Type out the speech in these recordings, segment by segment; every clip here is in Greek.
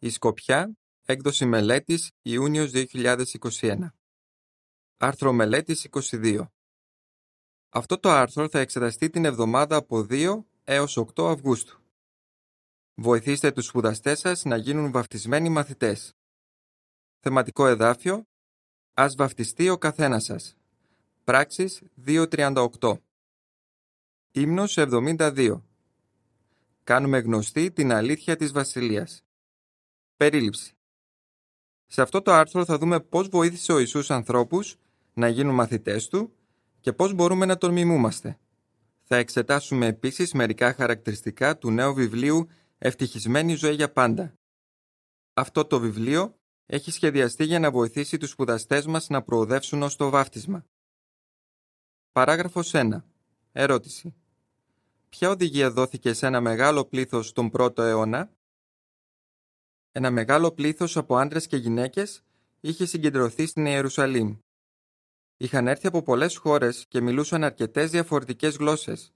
Η Σκοπιά, έκδοση μελέτης Ιούνιος 2021. Άρθρο μελέτης 22. Αυτό το άρθρο θα εξεταστεί την εβδομάδα από 2 έως 8 Αυγούστου. Βοηθήστε τους σπουδαστές σας να γίνουν βαφτισμένοι μαθητές. Θεματικό εδάφιο Ας βαφτιστεί ο καθένας σας. Πράξεις 2.38 Ύμνος 72 Κάνουμε γνωστή την αλήθεια της Βασιλείας. Περίληψη Σε αυτό το άρθρο θα δούμε πώς βοήθησε ο Ιησούς ανθρώπους να γίνουν μαθητές του και πώς μπορούμε να τον μιμούμαστε. Θα εξετάσουμε επίσης μερικά χαρακτηριστικά του νέου βιβλίου «Ευτυχισμένη ζωή για πάντα». Αυτό το βιβλίο έχει σχεδιαστεί για να βοηθήσει τους σπουδαστές μας να προοδεύσουν ως το βάφτισμα. Παράγραφος 1. Ερώτηση. Ποια οδηγία δόθηκε σε ένα μεγάλο πλήθος τον πρώτο αιώνα; Ένα μεγάλο πλήθος από άντρες και γυναίκες είχε συγκεντρωθεί στην Ιερουσαλήμ. Είχαν έρθει από πολλές χώρες και μιλούσαν αρκετές διαφορετικές γλώσσες.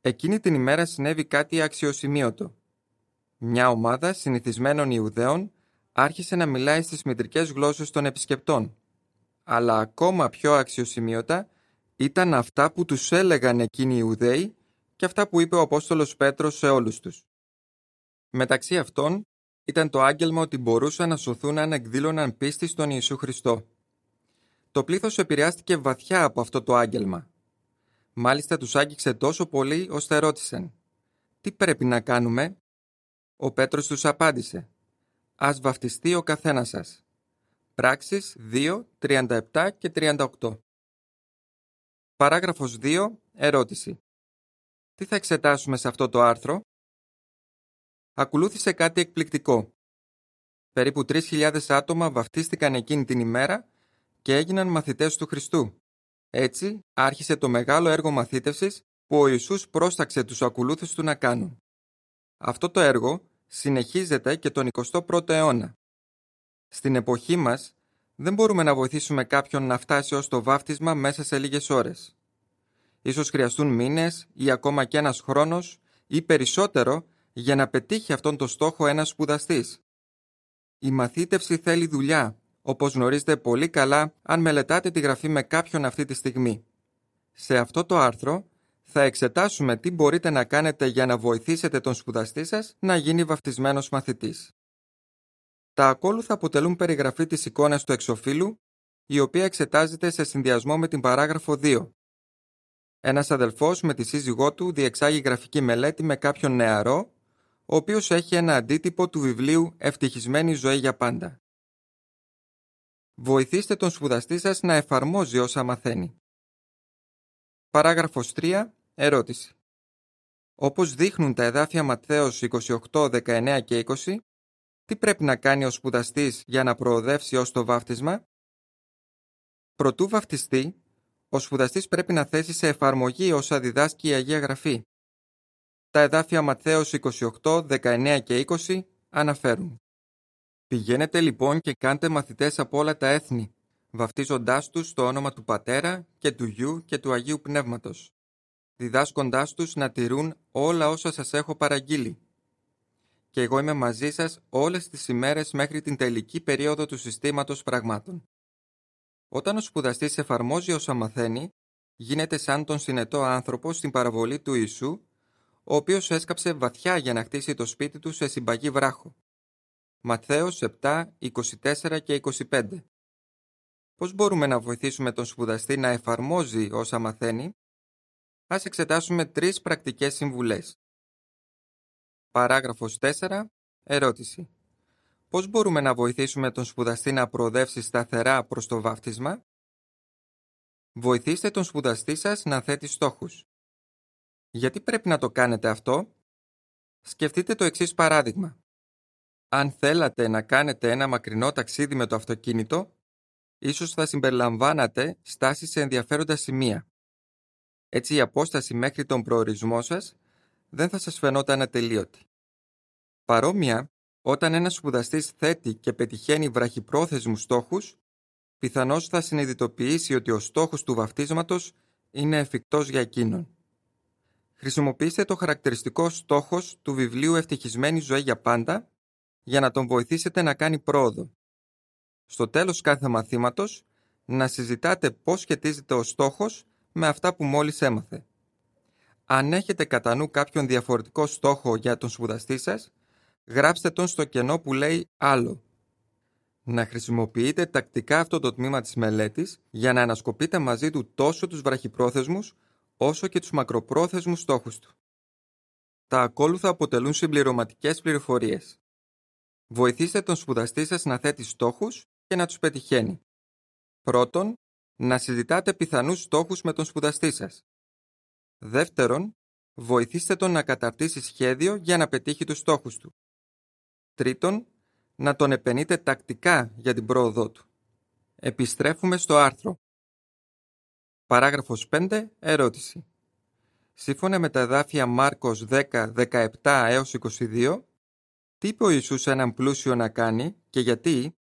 Εκείνη την ημέρα συνέβη κάτι αξιοσημείωτο. Μια ομάδα συνηθισμένων Ιουδαίων άρχισε να μιλάει στις μητρικές γλώσσες των επισκεπτών. Αλλά ακόμα πιο αξιοσημείωτα ήταν αυτά που τους έλεγαν εκείνοι οι Ιουδαίοι και αυτά που είπε ο Απόστολος Πέτρος σε όλους τους. Μεταξύ αυτών ήταν το άγγελμα ότι μπορούσαν να σωθούν αν εκδήλωναν πίστη στον Ιησού Χριστό. Το πλήθος επηρεάστηκε βαθιά από αυτό το άγγελμα. Μάλιστα τους άγγιξε τόσο πολύ ώστε ρώτησαν «Τι πρέπει να κάνουμε» Ο Πέτρος τους απάντησε «Ας βαφτιστεί ο καθένας σας». Πράξεις 2, 37 και 38 Παράγραφος 2. Ερώτηση. Τι θα εξετάσουμε σε αυτό το άρθρο; Ακολούθησε κάτι εκπληκτικό. Περίπου 3.000 άτομα βαφτίστηκαν εκείνη την ημέρα και έγιναν μαθητές του Χριστού. Έτσι άρχισε το μεγάλο έργο μαθήτευσης που ο Ιησούς πρόσταξε τους ακολούθους του να κάνουν. Αυτό το έργο συνεχίζεται και τον 21ο αιώνα. Στην εποχή μας δεν μπορούμε να βοηθήσουμε κάποιον να φτάσει ως το βάφτισμα μέσα σε λίγες ώρες. Ίσως χρειαστούν μήνες ή ακόμα και ένας χρόνος ή περισσότερο για να πετύχει αυτόν τον στόχο ένας σπουδαστής. Η μαθήτευση θέλει δουλειά, όπως γνωρίζετε πολύ καλά αν μελετάτε τη γραφή με κάποιον αυτή τη στιγμή. Σε αυτό το άρθρο θα εξετάσουμε τι μπορείτε να κάνετε για να βοηθήσετε τον σπουδαστή σας να γίνει βαφτισμένος μαθητής. Τα ακόλουθα αποτελούν περιγραφή της εικόνας του εξοφύλου, η οποία εξετάζεται σε συνδυασμό με την παράγραφο 2. Ένας αδελφός με τη σύζυγό του διεξάγει γραφική μελέτη με κάποιον νεαρό, ο οποίος έχει ένα αντίτυπο του βιβλίου «Ευτυχισμένη ζωή για πάντα». Βοηθήστε τον σπουδαστή σας να εφαρμόζει όσα μαθαίνει. Παράγραφος 3. Ερώτηση. Όπως δείχνουν τα εδάφια Ματθαίος 28, 19 και 20, τι πρέπει να κάνει ο σπουδαστής για να προοδεύσει ως το βάφτισμα; Προτού βαφτιστεί, ο σπουδαστής πρέπει να θέσει σε εφαρμογή όσα διδάσκει η Αγία Γραφή. Τα εδάφια Ματθαίος 28, 19 και 20 αναφέρουν. Πηγαίνετε λοιπόν και κάντε μαθητές από όλα τα έθνη, βαφτίζοντάς τους στο όνομα του Πατέρα και του Γιού και του Αγίου Πνεύματος, διδάσκοντάς τους να τηρούν όλα όσα σας έχω παραγγείλει. Και εγώ είμαι μαζί σας όλες τις ημέρες μέχρι την τελική περίοδο του συστήματος πραγμάτων. Όταν ο σπουδαστής εφαρμόζει όσα μαθαίνει, γίνεται σαν τον συνετό άνθρωπο στην παραβολή του Ιησού, ο οποίος έσκαψε βαθιά για να χτίσει το σπίτι του σε συμπαγή βράχο. Ματθαίος 7, 24 και 25 Πώς μπορούμε να βοηθήσουμε τον σπουδαστή να εφαρμόζει όσα μαθαίνει; Ας εξετάσουμε τρεις πρακτικές συμβουλές. Παράγραφος 4. Ερώτηση. Πώς μπορούμε να βοηθήσουμε τον σπουδαστή να προοδεύσει σταθερά προς το βάφτισμα; Βοηθήστε τον σπουδαστή σας να θέτει στόχους. Γιατί πρέπει να το κάνετε αυτό; Σκεφτείτε το εξής παράδειγμα. Αν θέλατε να κάνετε ένα μακρινό ταξίδι με το αυτοκίνητο, ίσως θα συμπεριλαμβάνατε στάσεις σε ενδιαφέροντα σημεία. Έτσι η απόσταση μέχρι τον προορισμό σας δεν θα σας φαινόταν ατελείωτη. Παρόμοια, όταν ένας σπουδαστής θέτει και πετυχαίνει βραχυπρόθεσμους στόχους, πιθανώς θα συνειδητοποιήσει ότι ο στόχος του βαφτίσματος είναι εφικτός για εκείνον. Χρησιμοποιήστε το χαρακτηριστικό στόχος του βιβλίου «Ευτυχισμένη ζωή για πάντα» για να τον βοηθήσετε να κάνει πρόοδο. Στο τέλος κάθε μαθήματος, να συζητάτε πώς σχετίζεται ο στόχος με αυτά που μόλις έμαθε. Αν έχετε κατά νου κάποιον διαφορετικό στόχο για τον σπουδαστή σας, γράψτε τον στο κενό που λέει «Άλλο». Να χρησιμοποιείτε τακτικά αυτό το τμήμα της μελέτης για να ανασκοπείτε μαζί του τόσο τους βραχυπρόθεσμους όσο και τους μακροπρόθεσμους στόχους του. Τα ακόλουθα αποτελούν συμπληρωματικές πληροφορίες. Βοηθήστε τον σπουδαστή σας να θέτει στόχους και να τους πετυχαίνει. Πρώτον, να συζητάτε πιθανούς στόχους με τον σπουδαστή σας. Δεύτερον, βοηθήστε τον να καταρτήσει σχέδιο για να πετύχει τους στόχους του. Τρίτον, να τον επενείτε τακτικά για την πρόοδό του. Επιστρέφουμε στο άρθρο. Παράγραφος 5. Ερώτηση. Σύμφωνα με τα εδάφια Μάρκος 10, 17 έως 22, τι είπε ο Ιησούς έναν πλούσιο να κάνει και γιατί;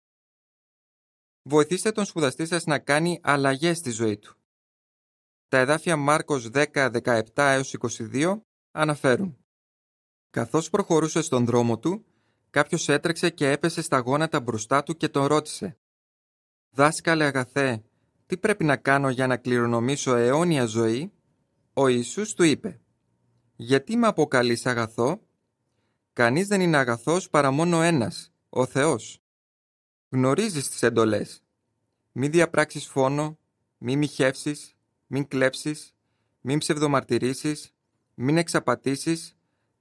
Βοηθήστε τον σπουδαστή σας να κάνει αλλαγές στη ζωή του. Τα εδάφια Μάρκος 10, 17 έως 22 αναφέρουν Καθώς προχωρούσε στον δρόμο του, κάποιος έτρεξε και έπεσε στα γόνατα μπροστά του και τον ρώτησε «Δάσκαλε αγαθέ, τι πρέπει να κάνω για να κληρονομήσω αιώνια ζωή» Ο Ιησούς του είπε «Γιατί με αποκαλείς αγαθό» Κανείς δεν είναι αγαθός παρά μόνο ένας, ο Θεός. Γνωρίζεις τις εντολές. Μην διαπράξεις φόνο, μην μοιχεύσεις, μην κλέψεις, μην ψευδομαρτυρήσεις, μην εξαπατήσεις,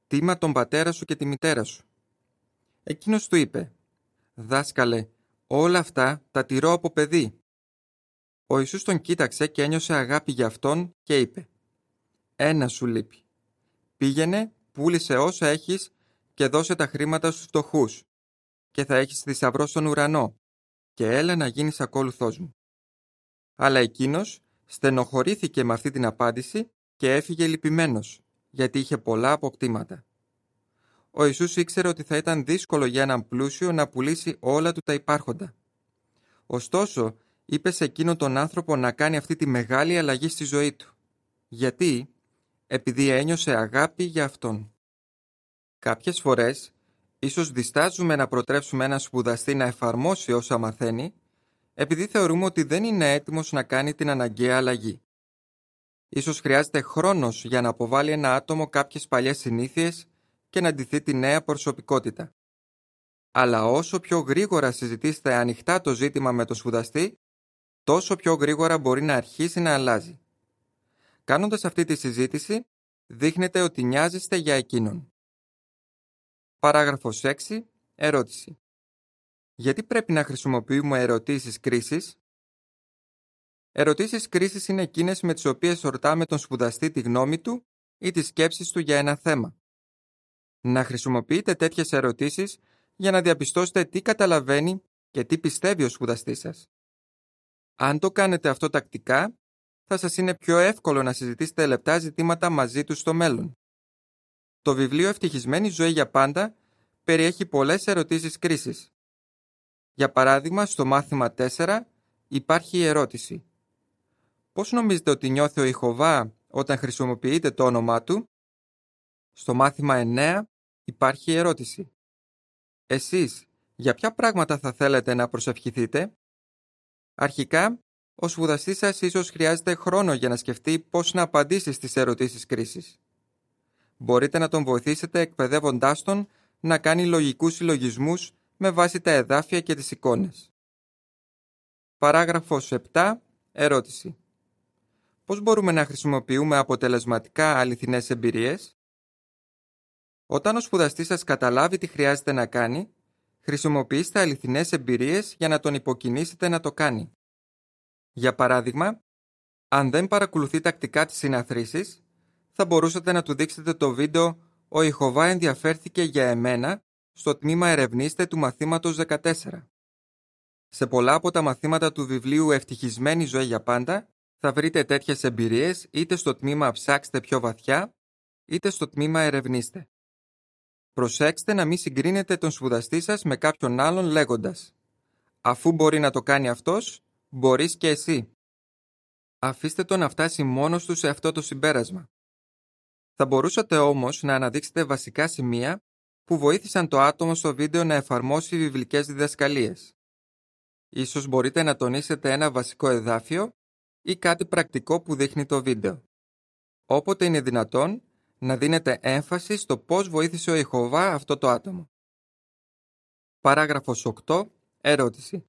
τίμα τον πατέρα σου και τη μητέρα σου. Εκείνος του είπε «Δάσκαλε, όλα αυτά τα τηρώ από παιδί». Ο Ιησούς τον κοίταξε και ένιωσε αγάπη για αυτόν και είπε «Ένα σου λείπει. Πήγαινε, πούλησε όσα έχεις και δώσε τα χρήματα στους φτωχούς και θα έχεις θησαυρό στον ουρανό και έλα να γίνεις ακόλουθός μου. Αλλά εκείνος στενοχωρήθηκε με αυτή την απάντηση και έφυγε λυπημένος, γιατί είχε πολλά αποκτήματα. Ο Ιησούς ήξερε ότι θα ήταν δύσκολο για έναν πλούσιο να πουλήσει όλα του τα υπάρχοντα. Ωστόσο, είπες σε εκείνον τον άνθρωπο να κάνει αυτή τη μεγάλη αλλαγή στη ζωή του. Γιατί; Επειδή ένιωσε αγάπη για αυτόν. Κάποιες φορές, ίσως διστάζουμε να προτρέψουμε ένα σπουδαστή να εφαρμόσει όσα μαθαίνει, επειδή θεωρούμε ότι δεν είναι έτοιμος να κάνει την αναγκαία αλλαγή. Ίσως χρειάζεται χρόνος για να αποβάλει ένα άτομο κάποιες παλιές συνήθειες και να αντιθεί τη νέα προσωπικότητα. Αλλά όσο πιο γρήγορα συζητήσετε ανοιχτά το ζήτημα με τον σπουδαστή, τόσο πιο γρήγορα μπορεί να αρχίσει να αλλάζει. Κάνοντας αυτή τη συζήτηση, δείχνετε ότι νοιάζεστε για εκείνον. Παράγραφος 6. Ερώτηση. Γιατί πρέπει να χρησιμοποιούμε ερωτήσεις κρίσης; Ερωτήσεις κρίσης είναι εκείνες με τις οποίες ορτάμε τον σπουδαστή τη γνώμη του ή τις σκέψεις του για ένα θέμα. Να χρησιμοποιείτε τέτοιες ερωτήσεις για να διαπιστώσετε τι καταλαβαίνει και τι πιστεύει ο σπουδαστής σας. Αν το κάνετε αυτό τακτικά, θα σας είναι πιο εύκολο να συζητήσετε λεπτά ζητήματα μαζί τους στο μέλλον. Το βιβλίο «Ευτυχισμένη ζωή για πάντα» περιέχει πολλές ερωτήσεις κρίσης. Για παράδειγμα, στο μάθημα 4 υπάρχει η ερώτηση «Πώς νομίζετε ότι νιώθει ο Ιχωβά όταν χρησιμοποιείτε το όνομά του» Στο μάθημα 9 υπάρχει η ερώτηση «Εσείς για ποια πράγματα θα θέλετε να προσευχηθείτε» Αρχικά, ο σπουδαστής σας ίσως χρειάζεται χρόνο για να σκεφτεί πώς να απαντήσει στις ερωτήσεις κρίσης μπορείτε να τον βοηθήσετε εκπαιδεύοντάς τον να κάνει λογικούς συλλογισμούς με βάση τα εδάφια και τις εικόνες. Παράγραφος 7. Ερώτηση. Πώς μπορούμε να χρησιμοποιούμε αποτελεσματικά αληθινές εμπειρίες; Όταν ο σπουδαστής σας καταλάβει τι χρειάζεται να κάνει, χρησιμοποιήστε αληθινές εμπειρίες για να τον υποκινήσετε να το κάνει. Για παράδειγμα, αν δεν παρακολουθεί τακτικά τις συναθρήσεις, θα μπορούσατε να του δείξετε το βίντεο «Ο Ιχωβά ενδιαφέρθηκε για εμένα» στο τμήμα «Ερευνήστε» του μαθήματος 14. Σε πολλά από τα μαθήματα του βιβλίου «Ευτυχισμένη ζωή για πάντα» θα βρείτε τέτοιες εμπειρίες είτε στο τμήμα «Ψάξτε πιο βαθιά» είτε στο τμήμα «Ερευνήστε». Προσέξτε να μην συγκρίνετε τον σπουδαστή σας με κάποιον άλλον λέγοντας «Αφού μπορεί να το κάνει αυτός, μπορείς και εσύ». Αφήστε τον να φτάσει μόνος του σε αυτό το συμπέρασμα. Θα μπορούσατε όμως να αναδείξετε βασικά σημεία που βοήθησαν το άτομο στο βίντεο να εφαρμόσει βιβλικές διδασκαλίες. Ίσως μπορείτε να τονίσετε ένα βασικό εδάφιο ή κάτι πρακτικό που δείχνει το βίντεο. Όποτε είναι δυνατόν, να δίνετε έμφαση στο πώς βοήθησε ο Ιχωβά αυτό το άτομο. Παράγραφος 8. Ερώτηση.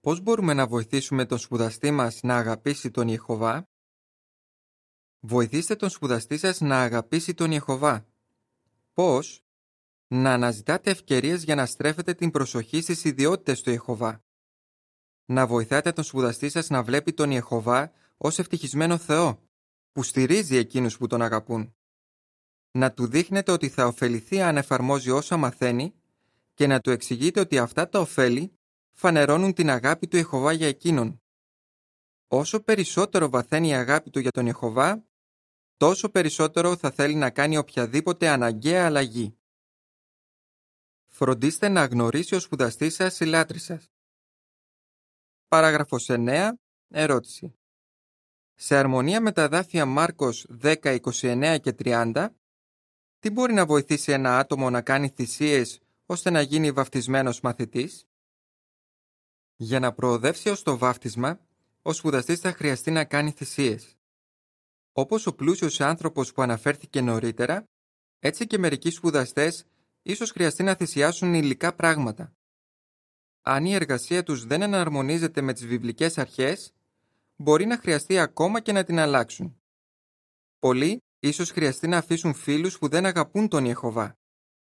Πώς μπορούμε να βοηθήσουμε τον σπουδαστή μας να αγαπήσει τον Ιεχωβά; Βοηθήστε τον σπουδαστή σας να αγαπήσει τον Ιεχωβά. Πώς; Να αναζητάτε ευκαιρίες για να στρέφετε την προσοχή στις ιδιότητες του Ιεχωβά. Να βοηθάτε τον σπουδαστή σας να βλέπει τον Ιεχωβά ως ευτυχισμένο Θεό, που στηρίζει εκείνους που τον αγαπούν. Να του δείχνετε ότι θα ωφεληθεί αν εφαρμόζει όσα μαθαίνει και να του εξηγείτε ότι αυτά τα ωφέλη φανερώνουν την αγάπη του Ιεχωβά για εκείνον. Όσο περισσότερο βαθαίνει η αγάπη του για τον Ιεχωβά, τόσο περισσότερο θα θέλει να κάνει οποιαδήποτε αναγκαία αλλαγή. Φροντίστε να γνωρίσει ο σπουδαστής σας η λάτρη σας. Παράγραφος 9. Ερώτηση. Σε αρμονία με τα δάφια Μάρκος 10, 29 και 30, τι μπορεί να βοηθήσει ένα άτομο να κάνει θυσίες ώστε να γίνει βαφτισμένος μαθητής; Για να προοδεύσει ως το βάφτισμα, ο σπουδαστής θα χρειαστεί να κάνει θυσίες. Όπως ο πλούσιος άνθρωπος που αναφέρθηκε νωρίτερα, έτσι και μερικοί σπουδαστές ίσως χρειαστεί να θυσιάσουν υλικά πράγματα. Αν η εργασία τους δεν εναρμονίζεται με τις βιβλικές αρχές, μπορεί να χρειαστεί ακόμα και να την αλλάξουν. Πολλοί ίσως χρειαστεί να αφήσουν φίλους που δεν αγαπούν τον Ιεχωβά.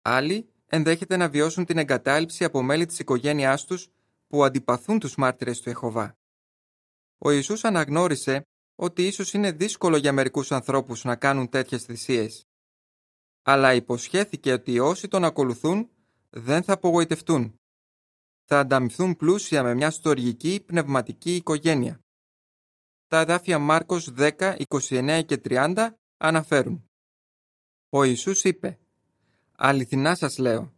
Άλλοι ενδέχεται να βιώσουν την εγκατάλειψη από μέλη της οικογένειάς τους που αντιπαθούν τους μάρτυρες του Ιεχωβά. Ο Ιησούς αναγνώρισε ότι ίσως είναι δύσκολο για μερικούς ανθρώπους να κάνουν τέτοιες θυσίες. Αλλά υποσχέθηκε ότι όσοι τον ακολουθούν δεν θα απογοητευτούν. Θα ανταμυφθούν πλούσια με μια στοργική πνευματική οικογένεια. Τα αδάφια Μάρκος 10, 29 και 30 αναφέρουν. Ο Ιησούς είπε «Αληθινά σας λέω,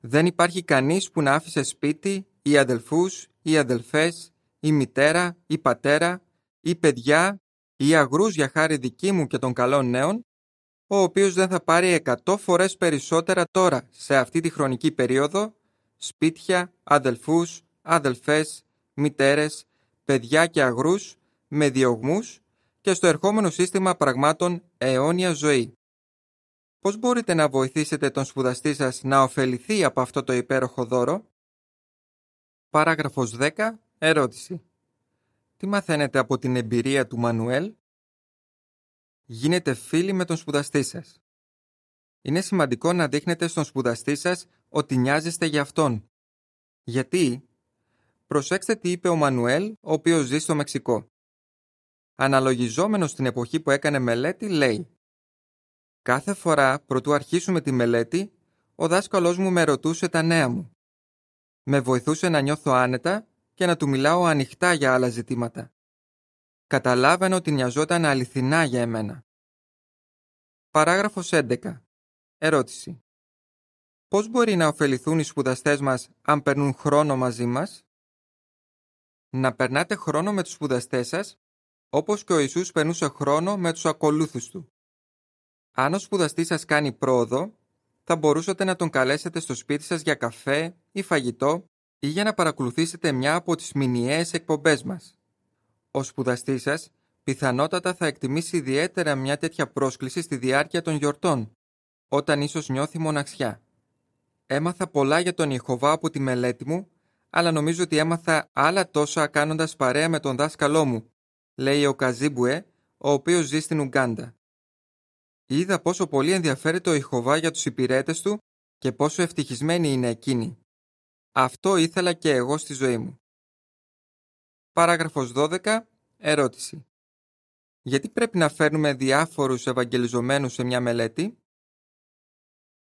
δεν υπάρχει κανείς που να άφησε σπίτι ή αδελφούς ή αδελφές ή μητέρα ή πατέρα ή παιδιά ή αγρούς για χάρη δική μου και των καλών νέων, ο οποίος δεν θα πάρει εκατό φορές περισσότερα τώρα σε αυτή τη χρονική περίοδο, σπίτια, αδελφούς, αδελφές, μητέρες, παιδιά και αγρούς, με διωγμούς και στο ερχόμενο σύστημα πραγμάτων αιώνια ζωή. Πώς μπορείτε να βοηθήσετε τον σπουδαστή σας να ωφεληθεί από αυτό το υπέροχο δώρο; Παράγραφος 10. Ερώτηση. Τι μαθαίνετε από την εμπειρία του Μανουέλ; Γίνετε φίλοι με τον σπουδαστή σας. Είναι σημαντικό να δείχνετε στον σπουδαστή σας ότι νοιάζεστε για αυτόν. Γιατί; Προσέξτε τι είπε ο Μανουέλ, ο οποίος ζει στο Μεξικό. Αναλογιζόμενος στην εποχή που έκανε μελέτη, λέει Κάθε φορά, προτού αρχίσουμε τη μελέτη, ο δάσκαλός μου με ρωτούσε τα νέα μου. Με βοηθούσε να νιώθω άνετα και να του μιλάω ανοιχτά για άλλα ζητήματα. Καταλάβαινε ότι νοιαζόταν αληθινά για εμένα. Παράγραφος 11. Ερώτηση. Πώς μπορεί να ωφεληθούν οι σπουδαστές μας αν περνούν χρόνο μαζί μας; Να περνάτε χρόνο με τους σπουδαστές σας, όπως και ο Ιησούς περνούσε χρόνο με τους ακολούθους του. Αν ο σπουδαστής σας κάνει πρόοδο, θα μπορούσατε να τον καλέσετε στο σπίτι σας για καφέ ή φαγητό ή για να παρακολουθήσετε μια από τις μηνιαίες εκπομπές μας. Ο σπουδαστής σας πιθανότατα θα εκτιμήσει ιδιαίτερα μια τέτοια πρόσκληση στη διάρκεια των γιορτών, όταν ίσως νιώθει μοναξιά. Έμαθα πολλά για τον Ιεχωβά από τη μελέτη μου, αλλά νομίζω ότι έμαθα άλλα τόσα κάνοντας παρέα με τον δάσκαλό μου, λέει ο Καζίμπουε, ο οποίος ζει στην Ουγκάντα. Είδα πόσο πολύ ενδιαφέρεται ο Ιχωβά για τους υπηρέτες του και πόσο ευτυχισμένοι είναι εκείνοι. Αυτό ήθελα και εγώ στη ζωή μου. Παράγραφος 12. Ερώτηση. Γιατί πρέπει να φέρνουμε διάφορους ευαγγελιζομένους σε μια μελέτη;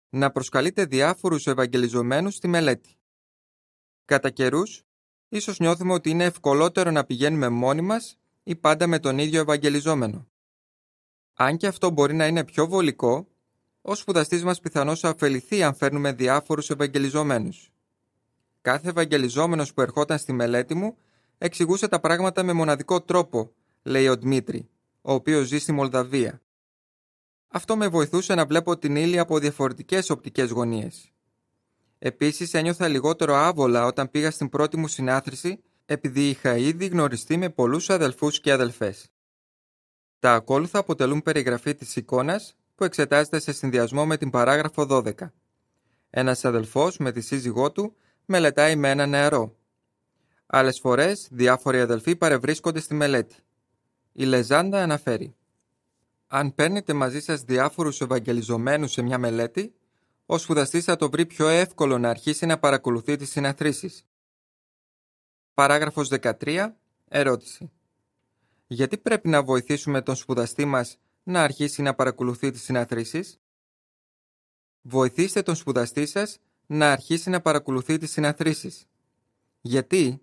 Να προσκαλείτε διάφορους ευαγγελιζομένους στη μελέτη. Κατά καιρούς, ίσως νιώθουμε ότι είναι ευκολότερο να πηγαίνουμε μόνοι μας ή πάντα με τον ίδιο ευαγγελιζόμενο. Αν και αυτό μπορεί να είναι πιο βολικό, ο σπουδαστής μας πιθανώς θα ωφεληθεί αν φέρνουμε διάφορους ευαγγελιζόμενους. Κάθε ευαγγελιζόμενος που ερχόταν στη μελέτη μου εξηγούσε τα πράγματα με μοναδικό τρόπο, λέει ο Δημήτρη, ο οποίος ζει στη Μολδαβία. Αυτό με βοηθούσε να βλέπω την ύλη από διαφορετικές οπτικές γωνίες. Επίσης ένιωθα λιγότερο άβολα όταν πήγα στην πρώτη μου συνάθρηση επειδή είχα ήδη γνωριστεί με πολλούς αδελφούς και αδελφές. Τα ακόλουθα αποτελούν περιγραφή της εικόνας που εξετάζεται σε συνδυασμό με την παράγραφο 12. Ένας αδελφός με τη σύζυγό του μελετάει με ένα νεαρό. Άλλες φορές διάφοροι αδελφοί παρευρίσκονται στη μελέτη. Η Λεζάντα αναφέρει «Αν παίρνετε μαζί σας διάφορους ευαγγελιζομένους σε μια μελέτη, ο σπουδαστής θα το βρει πιο εύκολο να αρχίσει να παρακολουθεί τις συναθρήσεις. Παράγραφος 13. Ερώτηση. Γιατί πρέπει να βοηθήσουμε τον σπουδαστή μας να αρχίσει να παρακολουθεί τις συναθρήσεις; Βοηθήστε τον σπουδαστή σας να αρχίσει να παρακολουθεί τις συναθρήσεις. Γιατί;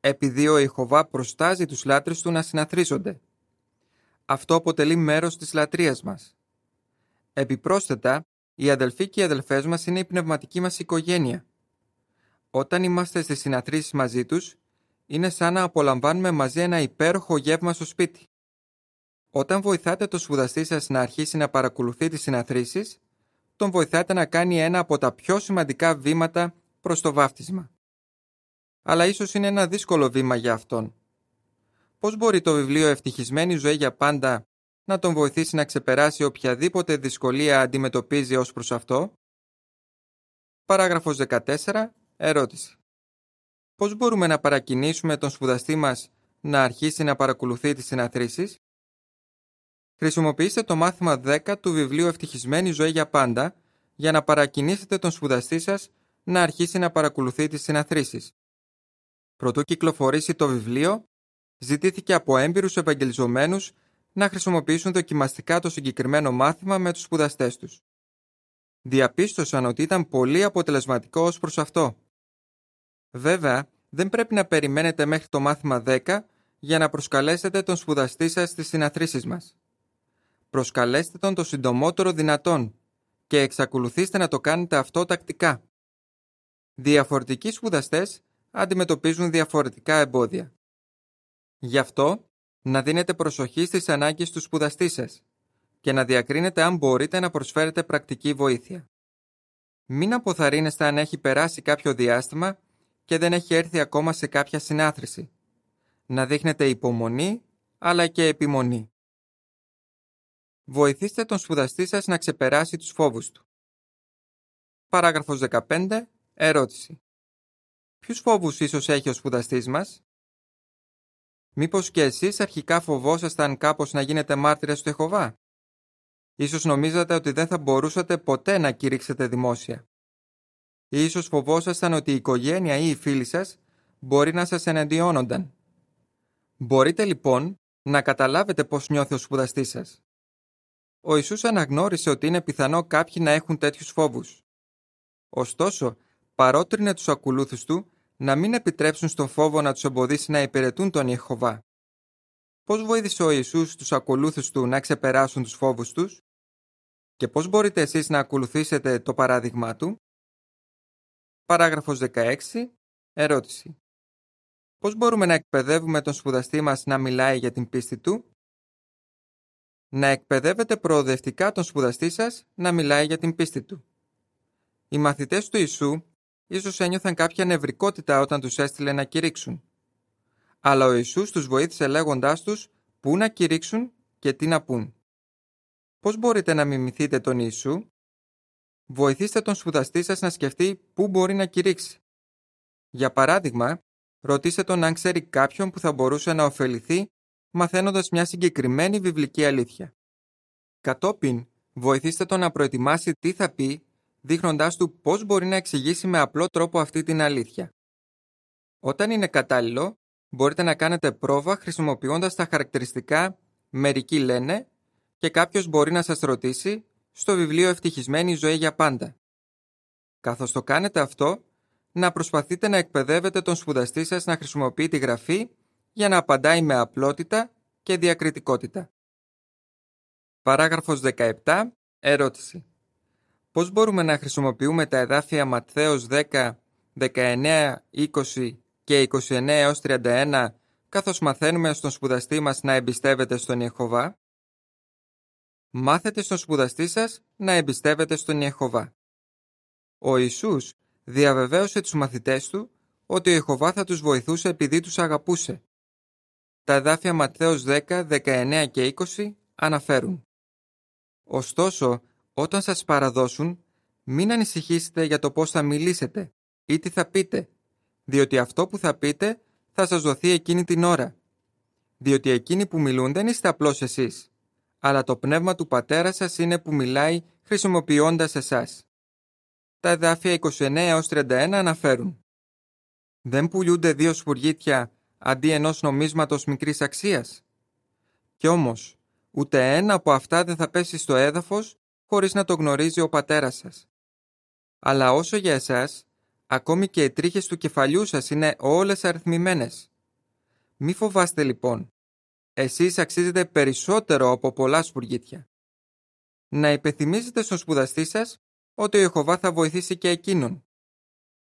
Επειδή ο Ιχωβά προστάζει τους λάτρες του να συναθρίζονται. Αυτό αποτελεί μέρος της λατρείας μας. Επιπρόσθετα, οι αδελφοί και οι αδελφές μας είναι η πνευματική μας οικογένεια. Όταν είμαστε στις συναθρήσεις μαζί τους, είναι σαν να απολαμβάνουμε μαζί ένα υπέροχο γεύμα στο σπίτι. Όταν βοηθάτε το σπουδαστή σας να αρχίσει να παρακολουθεί τις συναθρήσεις, τον βοηθάτε να κάνει ένα από τα πιο σημαντικά βήματα προς το βάφτισμα. Αλλά ίσως είναι ένα δύσκολο βήμα για αυτόν. Πώς μπορεί το βιβλίο «Ευτυχισμένη ζωή για πάντα» να τον βοηθήσει να ξεπεράσει οποιαδήποτε δυσκολία αντιμετωπίζει ως προς αυτό; Παράγραφος 14. Ερώτηση. Πώς μπορούμε να παρακινήσουμε τον σπουδαστή μας να αρχίσει να παρακολουθεί τις συναθρήσεις; Χρησιμοποιήστε το μάθημα 10 του βιβλίου «Ευτυχισμένη ζωή για πάντα» για να παρακινήσετε τον σπουδαστή σας να αρχίσει να παρακολουθεί τις συναθρήσεις. Προτού κυκλοφορήσει το βιβλίο, ζητήθηκε από έμπειρους ευαγγελιζομένους να χρησιμοποιήσουν δοκιμαστικά το συγκεκριμένο μάθημα με τους σπουδαστές τους. Διαπίστωσαν ότι ήταν πολύ αποτελεσματικό ως προς αυτό. Βέβαια, δεν πρέπει να περιμένετε μέχρι το μάθημα 10 για να προσκαλέσετε τον σπουδαστή σας στις συναθρήσεις μας. Προσκαλέστε τον το συντομότερο δυνατόν και εξακολουθήστε να το κάνετε αυτό τακτικά. Διαφορετικοί σπουδαστές αντιμετωπίζουν διαφορετικά εμπόδια. Γι' αυτό, να δίνετε προσοχή στις ανάγκες του σπουδαστή σας και να διακρίνετε αν μπορείτε να προσφέρετε πρακτική βοήθεια. Μην αποθαρρύνεστε αν έχει περάσει κάποιο διάστημα και δεν έχει έρθει ακόμα σε κάποια συνάθρηση. Να δείχνετε υπομονή αλλά και επιμονή. Βοηθήστε τον σπουδαστή σας να ξεπεράσει τους φόβους του. Παράγραφος 15. Ερώτηση. Ποιους φόβους ίσως έχει ο σπουδαστής μας; Μήπως και εσείς αρχικά φοβόσασταν κάπως να γίνετε μάρτυρες του Εχωβά; Ίσως νομίζατε ότι δεν θα μπορούσατε ποτέ να κηρύξετε δημόσια. Ή ίσως φοβόσασταν ότι η οικογένεια ή οι φίλοι σας μπορεί να σας εναντιώνονταν. Μπορείτε λοιπόν να καταλάβετε πώς νιώθει ο σπουδαστής σας. Ο Ιησούς αναγνώρισε ότι είναι πιθανό κάποιοι να έχουν τέτοιους φόβους. Ωστόσο, παρότρινε τους ακολούθους του να μην επιτρέψουν στον φόβο να τους εμποδίσει να υπηρετούν τον Ιεχωβά. Πώς βοήθησε ο Ιησούς τους ακολούθους του να ξεπεράσουν τους φόβους τους; Και πώς μπορείτε εσείς να ακολουθήσετε το παράδειγμά του; Παράγραφος 16. Ερώτηση. Πώς μπορούμε να εκπαιδεύουμε τον σπουδαστή μας να μιλάει για την πίστη του; Να εκπαιδεύετε προοδευτικά τον σπουδαστή σας να μιλάει για την πίστη του. Οι μαθητές του Ιησού ίσως ένιωθαν κάποια νευρικότητα όταν τους έστειλε να κηρύξουν. Αλλά ο Ιησούς τους βοήθησε λέγοντάς τους πού να κηρύξουν και τι να πούν. Πώς μπορείτε να μιμηθείτε τον Ιησού; Βοηθήστε τον σπουδαστή σας να σκεφτεί πού μπορεί να κηρύξει. Για παράδειγμα, ρωτήστε τον αν ξέρει κάποιον που θα μπορούσε να ωφεληθεί μαθαίνοντας μια συγκεκριμένη βιβλική αλήθεια. Κατόπιν, βοηθήστε τον να προετοιμάσει τι θα πει δείχνοντάς του πώς μπορεί να εξηγήσει με απλό τρόπο αυτή την αλήθεια. Όταν είναι κατάλληλο, μπορείτε να κάνετε πρόβα χρησιμοποιώντας τα χαρακτηριστικά «μερικοί λένε» και κάποιος μπορεί να σας ρωτήσει στο βιβλίο «Ευτυχισμένη ζωή για πάντα». Καθώς το κάνετε αυτό, να προσπαθείτε να εκπαιδεύετε τον σπουδαστή σας να χρησιμοποιεί τη γραφή για να απαντάει με απλότητα και διακριτικότητα. Παράγραφος 17. Ερώτηση πώς μπορούμε να χρησιμοποιούμε τα εδάφια Ματθαίος 10, 19, 20 και 29 έως 31 καθώς μαθαίνουμε στον σπουδαστή μας να εμπιστεύεται στον Ιεχωβά; Μάθετε στον σπουδαστή σας να εμπιστεύετε στον Ιεχωβά. Ο Ιησούς διαβεβαίωσε τους μαθητές του ότι ο Ιεχωβά θα τους βοηθούσε επειδή τους αγαπούσε. Τα εδάφια Ματθαίος 10, 19 και 20 αναφέρουν Ωστόσο, όταν σας παραδώσουν, μην ανησυχήσετε για το πώς θα μιλήσετε ή τι θα πείτε, διότι αυτό που θα πείτε θα σας δοθεί εκείνη την ώρα. Διότι εκείνοι που μιλούν δεν είστε απλώς εσείς, αλλά το πνεύμα του πατέρα σας είναι που μιλάει χρησιμοποιώντας εσάς. Τα εδάφια 29 31 αναφέρουν «Δεν πουλούνται δύο σφουργίτια αντί ενός νομίσματος μικρής αξίας» Κι όμως, ούτε ένα από αυτά δεν θα πέσει στο έδαφος χωρίς να το γνωρίζει ο πατέρας σας. Αλλά όσο για εσάς, ακόμη και οι τρίχες του κεφαλιού σας είναι όλες αριθμημένες. Μη φοβάστε λοιπόν. Εσείς αξίζετε περισσότερο από πολλά σπουργίτια. Να υπενθυμίζετε στον σπουδαστή σας ότι ο Ιεχωβά θα βοηθήσει και εκείνον.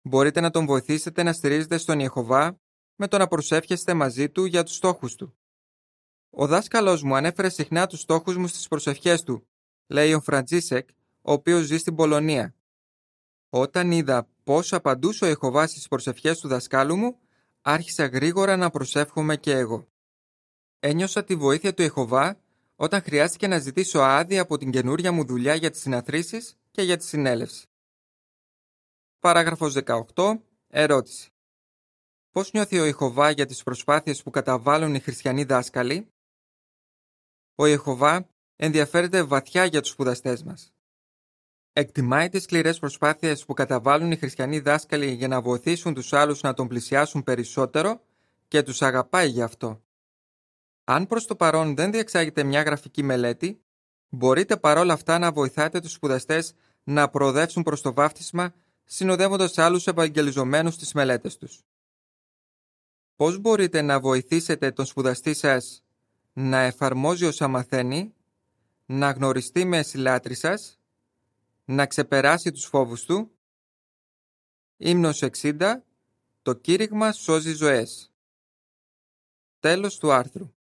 Μπορείτε να τον βοηθήσετε να στηρίζετε στον Ιεχωβά με το να προσεύχεστε μαζί του για τους στόχους του. Ο δάσκαλος μου ανέφερε συχνά τους στόχους μου στις προσευχές του, λέει ο Φραντζίσεκ, ο οποίος ζει στην Πολωνία. Όταν είδα πώς απαντούσε ο Ιεχωβά στις προσευχές του δασκάλου μου, άρχισα γρήγορα να προσεύχομαι και εγώ. Ένιωσα τη βοήθεια του Ιεχωβά όταν χρειάστηκε να ζητήσω άδεια από την καινούρια μου δουλειά για τις συναθρήσεις και για τη συνέλευση. Παράγραφος 18. Ερώτηση. Πώς νιώθει ο Ιεχωβά για τις προσπάθειες που καταβάλουν οι χριστιανοί δάσκαλοι; Ο Ιεχωβά ενδιαφέρεται βαθιά για τους σπουδαστές μας. Εκτιμάει τις σκληρές προσπάθειες που καταβάλουν οι χριστιανοί δάσκαλοι για να βοηθήσουν τους άλλους να τον πλησιάσουν περισσότερο και τους αγαπάει γι' αυτό. Αν προς το παρόν δεν διεξάγεται μια γραφική μελέτη, μπορείτε παρόλα αυτά να βοηθάτε τους σπουδαστές να προοδεύσουν προς το βάφτισμα συνοδεύοντας άλλους ευαγγελιζομένους στις μελέτες τους. Πώς μπορείτε να βοηθήσετε τον σπουδαστή σας να εφαρμόζει όσα μαθαίνει, να γνωριστεί με εσυλάτρη σας, να ξεπεράσει τους φόβους του; Ύμνος 60. Το κήρυγμα σώζει ζωές. Τέλος του άρθρου.